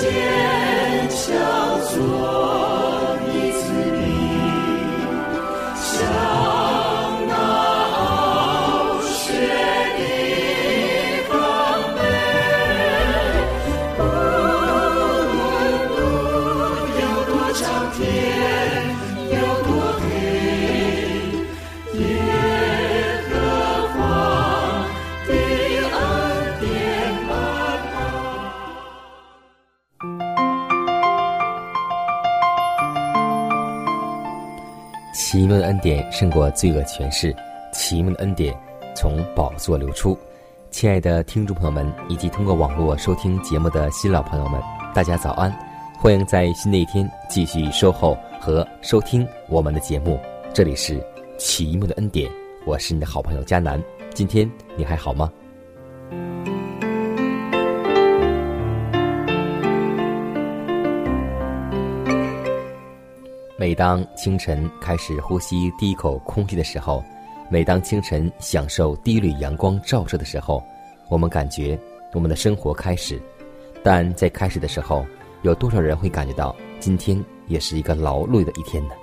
奇典胜过罪恶权势，奇妙的恩典从宝座流出。亲爱的听众朋友们，以及通过网络收听节目的新老朋友们，大家早安！欢迎在新的一天继续收候和收听我们的节目。这里是奇妙的恩典，我是你的好朋友佳南。今天你还好吗？每当清晨开始呼吸第一口空气的时候，每当清晨享受第一缕阳光照射的时候，我们感觉我们的生活开始。但在开始的时候，有多少人会感觉到今天也是一个劳碌的一天呢？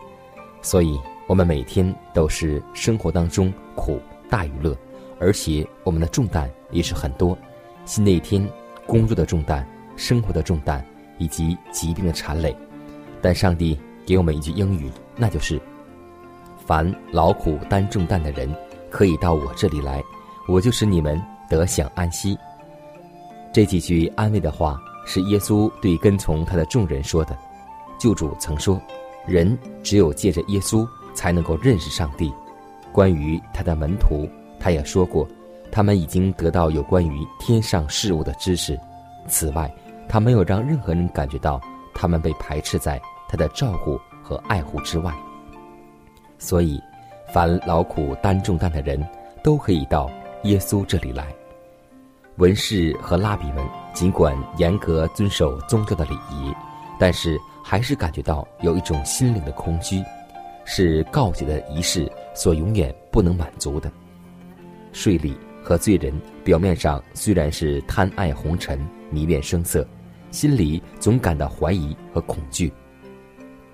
所以，我们每天都是生活当中苦大于乐，而且我们的重担也是很多。新的一天，工作的重担、生活的重担以及疾病的缠累，但上帝。给我们一句英语，那就是：“凡劳苦担重担的人，可以到我这里来，我就使你们得享安息。”这几句安慰的话是耶稣对跟从他的众人说的。救主曾说：“人只有借着耶稣才能够认识上帝。”关于他的门徒，他也说过：“他们已经得到有关于天上事物的知识。”此外，他没有让任何人感觉到他们被排斥在。他的照顾和爱护之外，所以，凡劳苦担重担的人，都可以到耶稣这里来。文士和拉比们尽管严格遵守宗教的礼仪，但是还是感觉到有一种心灵的空虚，是告解的仪式所永远不能满足的。税吏和罪人表面上虽然是贪爱红尘、迷恋声色，心里总感到怀疑和恐惧。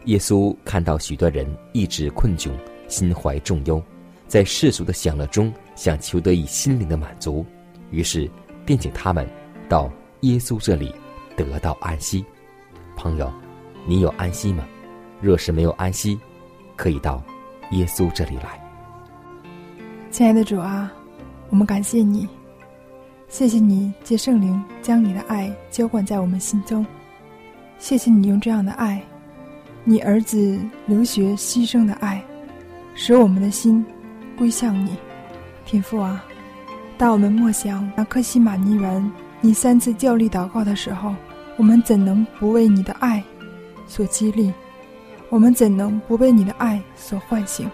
耶稣看到许多人意志困窘、心怀重忧，在世俗的享乐中想求得以心灵的满足，于是便请他们到耶稣这里得到安息。朋友，你有安息吗？若是没有安息，可以到耶稣这里来。亲爱的主啊，我们感谢你，谢谢你借圣灵将你的爱浇灌在我们心中，谢谢你用这样的爱。你儿子留学牺牲的爱，使我们的心归向你，天父啊！当我们默想那克西玛尼园，你三次教力祷告的时候，我们怎能不为你的爱所激励？我们怎能不被你的爱所唤醒？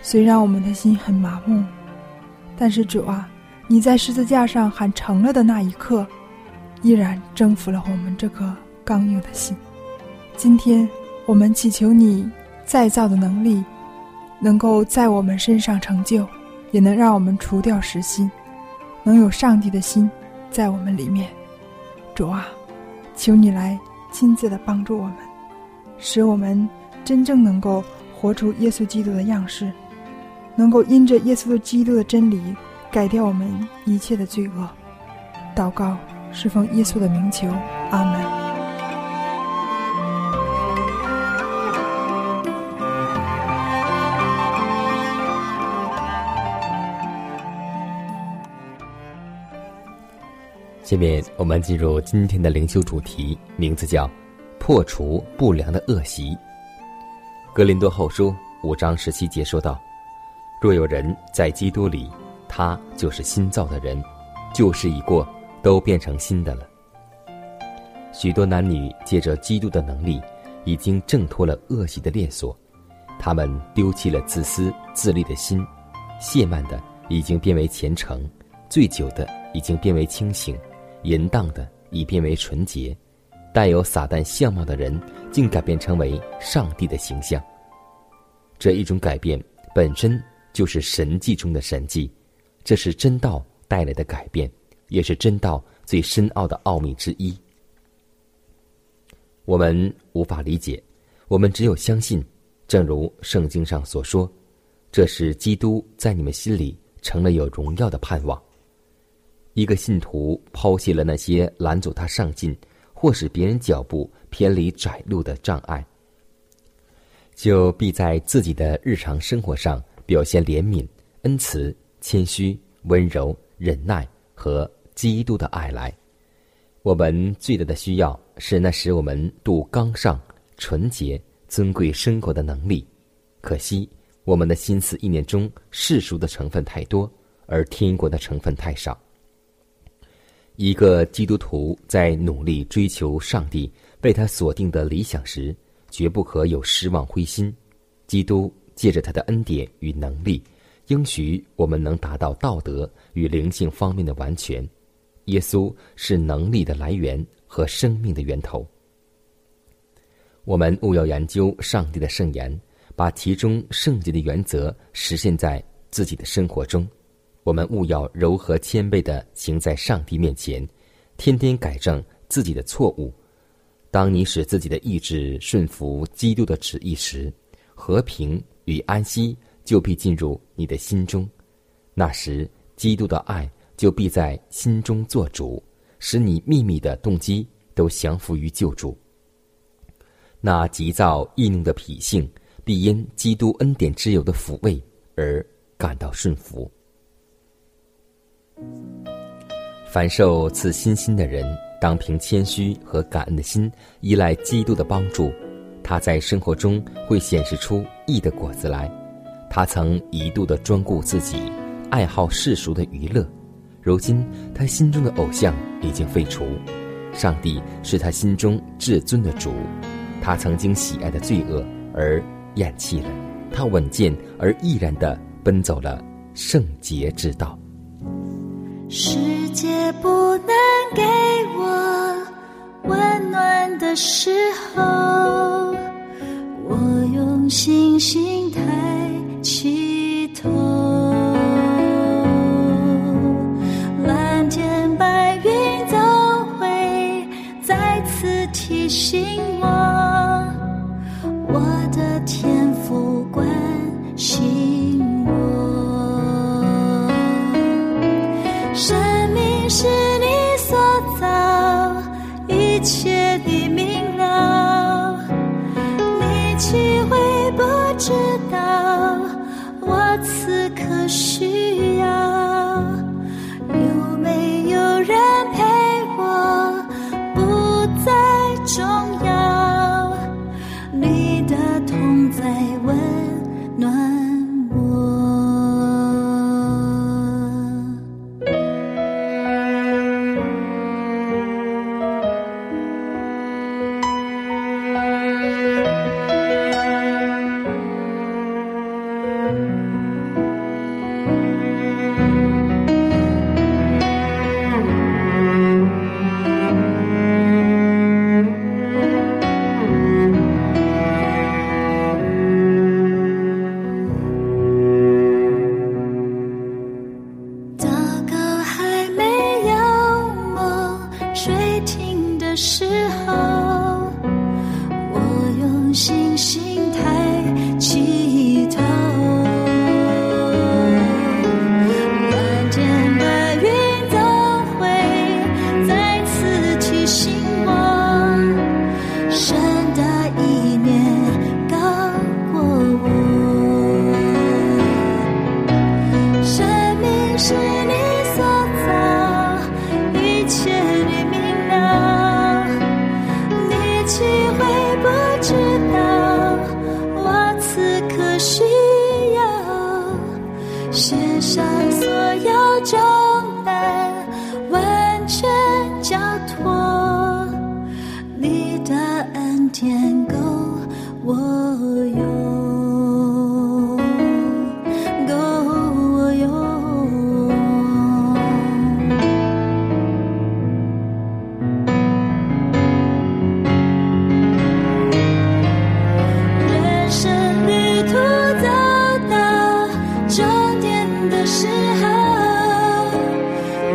虽然我们的心很麻木，但是主啊，你在十字架上喊成了的那一刻，依然征服了我们这颗刚硬的心。今天。我们祈求你再造的能力，能够在我们身上成就，也能让我们除掉实心，能有上帝的心在我们里面。主啊，求你来亲自的帮助我们，使我们真正能够活出耶稣基督的样式，能够因着耶稣基督的真理改掉我们一切的罪恶。祷告侍奉耶稣的名求，阿门。下面我们进入今天的灵修主题，名字叫“破除不良的恶习”。格林多后书五章十七节说道：“若有人在基督里，他就是新造的人，旧事已过，都变成新的了。”许多男女借着基督的能力，已经挣脱了恶习的链锁，他们丢弃了自私自利的心，懈慢的已经变为虔诚，醉酒的已经变为清醒，淫荡的已变为纯洁。带有撒旦相貌的人，竟改变成为上帝的形象。这一种改变本身就是神迹中的神迹，这是真道带来的改变，也是真道最深奥的奥秘之一。我们无法理解，我们只有相信。正如圣经上所说，这是基督在你们心里成了有荣耀的盼望。一个信徒抛弃了那些拦阻他上进。或使别人脚步偏离窄路的障碍，就必在自己的日常生活上表现怜悯、恩慈、谦虚、温柔、忍耐和基督的爱来。我们最大的需要是那使我们度刚上、纯洁、尊贵生活的能力。可惜我们的心思意念中世俗的成分太多，而天国的成分太少。一个基督徒在努力追求上帝为他所定的理想时，绝不可有失望灰心。基督借着他的恩典与能力，应许我们能达到道德与灵性方面的完全。耶稣是能力的来源和生命的源头。我们务要研究上帝的圣言，把其中圣洁的原则实现在自己的生活中。我们务要柔和谦卑的行在上帝面前，天天改正自己的错误。当你使自己的意志顺服基督的旨意时，和平与安息就必进入你的心中。那时，基督的爱就必在心中做主，使你秘密的动机都降服于救主。那急躁易怒的脾性，必因基督恩典之友的抚慰而感到顺服。凡受赐信心的人，当凭谦虚和感恩的心依赖基督的帮助，他在生活中会显示出义的果子来。他曾一度的专顾自己，爱好世俗的娱乐，如今他心中的偶像已经废除，上帝是他心中至尊的主。他曾经喜爱的罪恶而厌弃了，他稳健而毅然的奔走了圣洁之道。世界不能给我温暖的时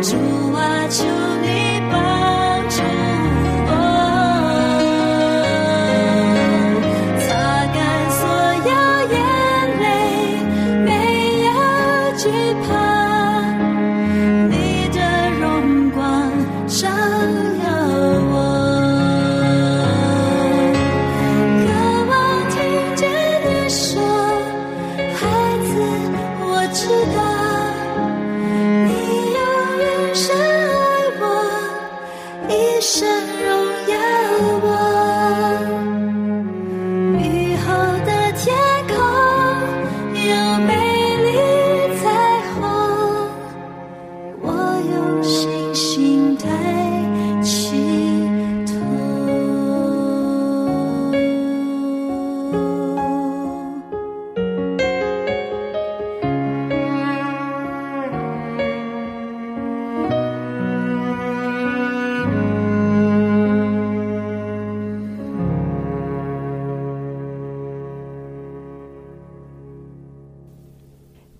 主啊，求。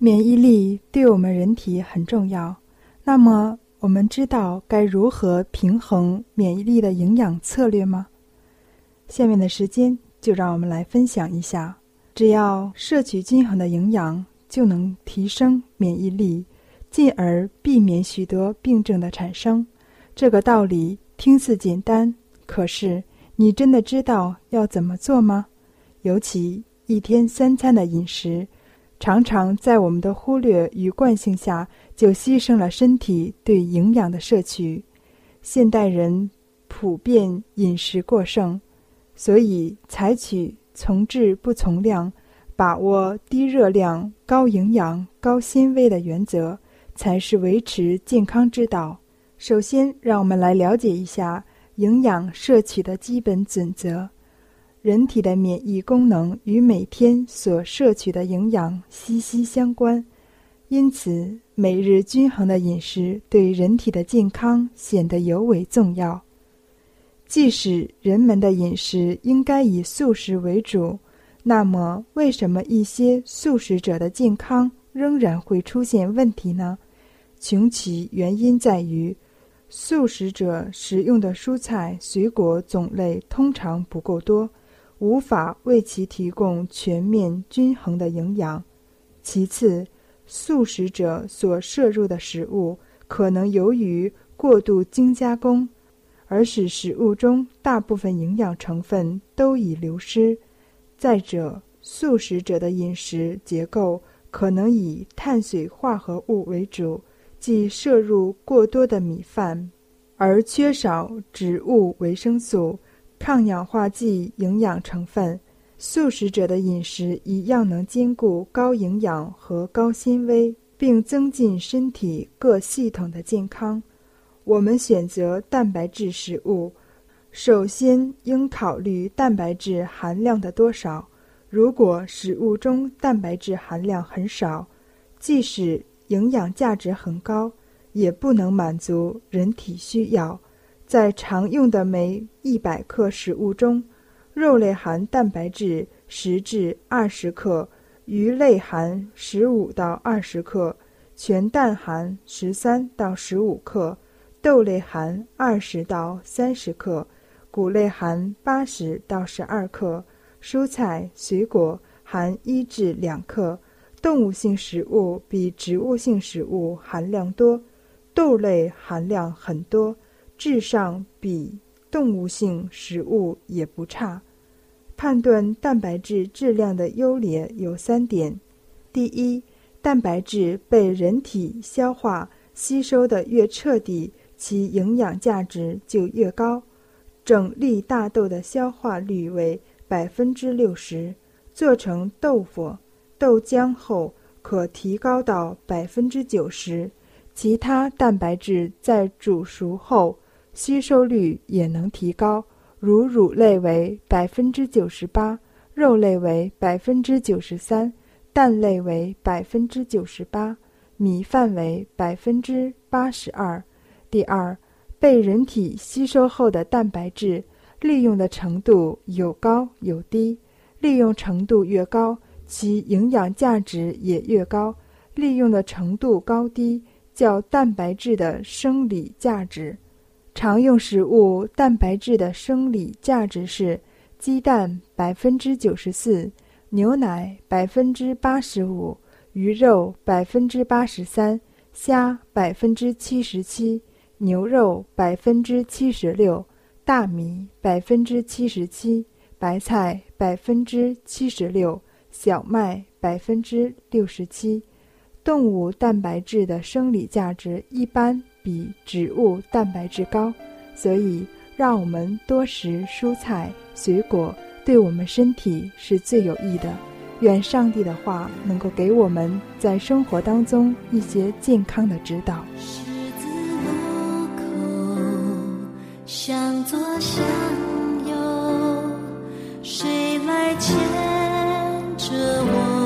免疫力对我们人体很重要。那么，我们知道该如何平衡免疫力的营养策略吗？下面的时间就让我们来分享一下。只要摄取均衡的营养，就能提升免疫力，进而避免许多病症的产生。这个道理听似简单，可是你真的知道要怎么做吗？尤其一天三餐的饮食，常常在我们的忽略与惯性下，就牺牲了身体对营养的摄取。现代人普遍饮食过剩，所以采取。从质不从量，把握低热量、高营养、高纤维的原则，才是维持健康之道。首先，让我们来了解一下营养摄取的基本准则。人体的免疫功能与每天所摄取的营养息息相关，因此每日均衡的饮食对人体的健康显得尤为重要。即使人们的饮食应该以素食为主，那么为什么一些素食者的健康仍然会出现问题呢？穷其原因在于，素食者食用的蔬菜水果种类通常不够多，无法为其提供全面均衡的营养。其次，素食者所摄入的食物可能由于过度精加工。而使食物中大部分营养成分都已流失。再者，素食者的饮食结构可能以碳水化合物为主，即摄入过多的米饭，而缺少植物维生素、抗氧化剂营养成分。素食者的饮食一样能兼顾高营养和高纤维，并增进身体各系统的健康。我们选择蛋白质食物，首先应考虑蛋白质含量的多少。如果食物中蛋白质含量很少，即使营养价值很高，也不能满足人体需要。在常用的每一百克食物中，肉类含蛋白质十至二十克，鱼类含十五到二十克，全蛋含十三到十五克。豆类含二十到三十克，谷类含八十到十二克，蔬菜水果含一至两克。动物性食物比植物性食物含量多，豆类含量很多，质上比动物性食物也不差。判断蛋白质质量的优劣有三点：第一，蛋白质被人体消化吸收的越彻底。其营养价值就越高。整粒大豆的消化率为百分之六十，做成豆腐、豆浆后可提高到百分之九十。其他蛋白质在煮熟后吸收率也能提高，如乳类为百分之九十八，肉类为百分之九十三，蛋类为百分之九十八，米饭为百分之八十二。第二，被人体吸收后的蛋白质利用的程度有高有低，利用程度越高，其营养价值也越高。利用的程度高低叫蛋白质的生理价值。常用食物蛋白质的生理价值是：鸡蛋百分之九十四，牛奶百分之八十五，鱼肉百分之八十三，虾百分之七十七。牛肉百分之七十六，大米百分之七十七，白菜百分之七十六，小麦百分之六十七。动物蛋白质的生理价值一般比植物蛋白质高，所以让我们多食蔬菜水果，对我们身体是最有益的。愿上帝的话能够给我们在生活当中一些健康的指导。十字路口向左向右，谁来牵着我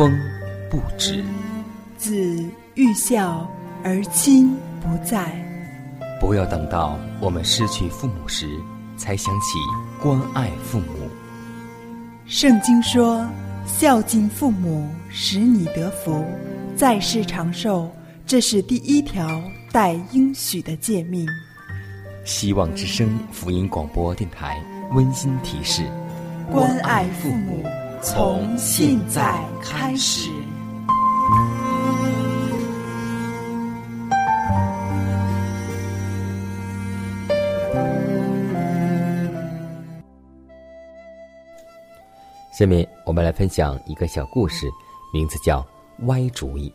风不止，子欲孝而亲不在。不要等到我们失去父母时，才想起关爱父母。圣经说：“孝敬父母，使你得福，在世长寿。”这是第一条带应许的诫命。希望之声福音广播电台温馨提示：关爱父母，从现在开始。下面我们来分享一个小故事，名字叫《歪主意》。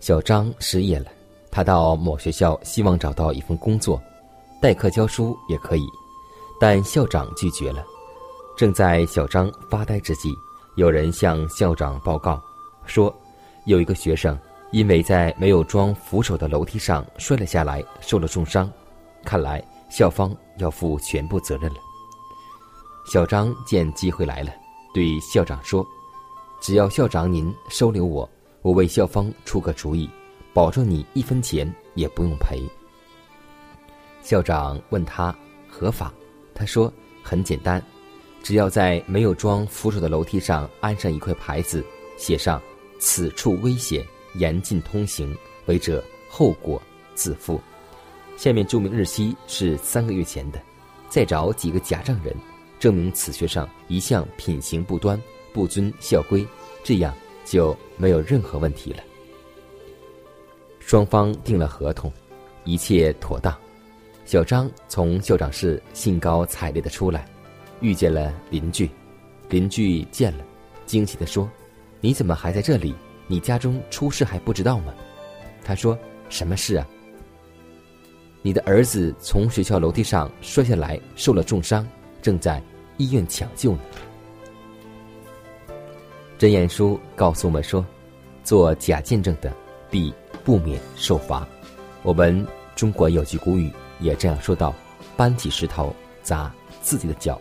小张失业了，他到某学校希望找到一份工作，代课教书也可以，但校长拒绝了。正在小张发呆之际，有人向校长报告说，有一个学生因为在没有装扶手的楼梯上摔了下来，受了重伤，看来校方要负全部责任了。小张见机会来了，对校长说：“只要校长您收留我。”我为校方出个主意，保证你一分钱也不用赔。校长问他合法，他说很简单，只要在没有装扶手的楼梯上安上一块牌子，写上“此处危险，严禁通行，违者后果自负”，下面注明日期是三个月前的，再找几个假证人，证明此学生一向品行不端，不遵校规，这样。就没有任何问题了。双方订了合同，一切妥当。小张从校长室兴高采烈的出来，遇见了邻居。邻居见了，惊奇的说：“你怎么还在这里？你家中出事还不知道吗？”他说：“什么事啊？”你的儿子从学校楼梯上摔下来，受了重伤，正在医院抢救呢。真言书告诉我们说：“做假见证的，必不免受罚。”我们中国有句古语也这样说道：“搬起石头砸自己的脚，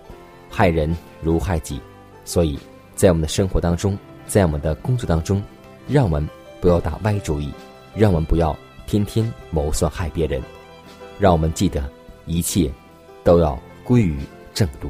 害人如害己。”所以，在我们的生活当中，在我们的工作当中，让我们不要打歪主意，让我们不要天天谋算害别人，让我们记得一切都要归于正路。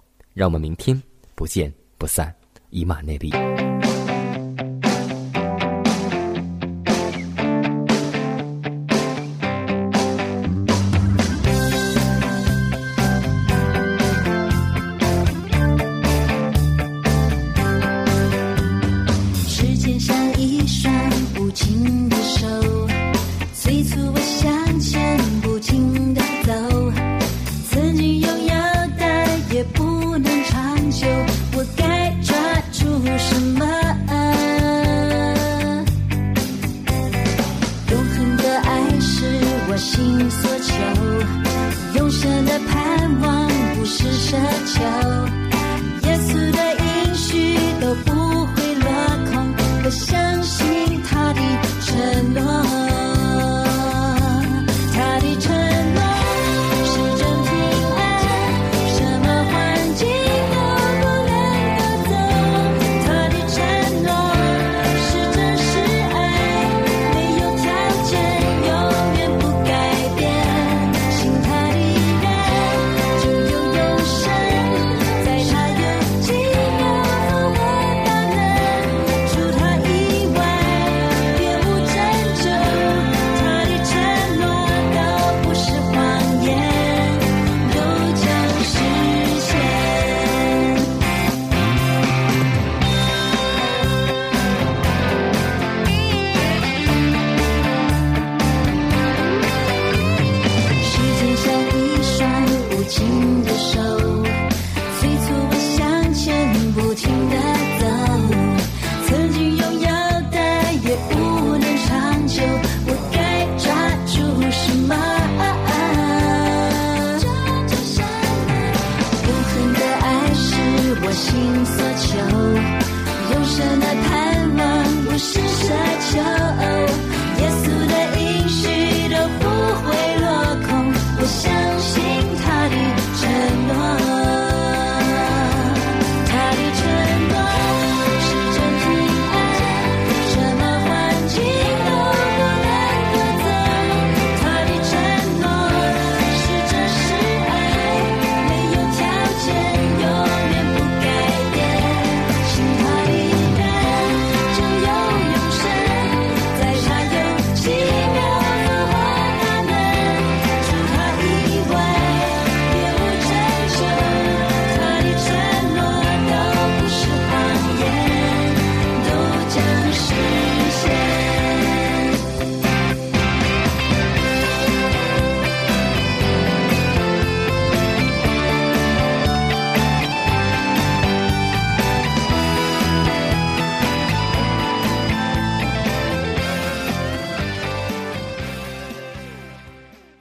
让我们明天不见不散，以马内利。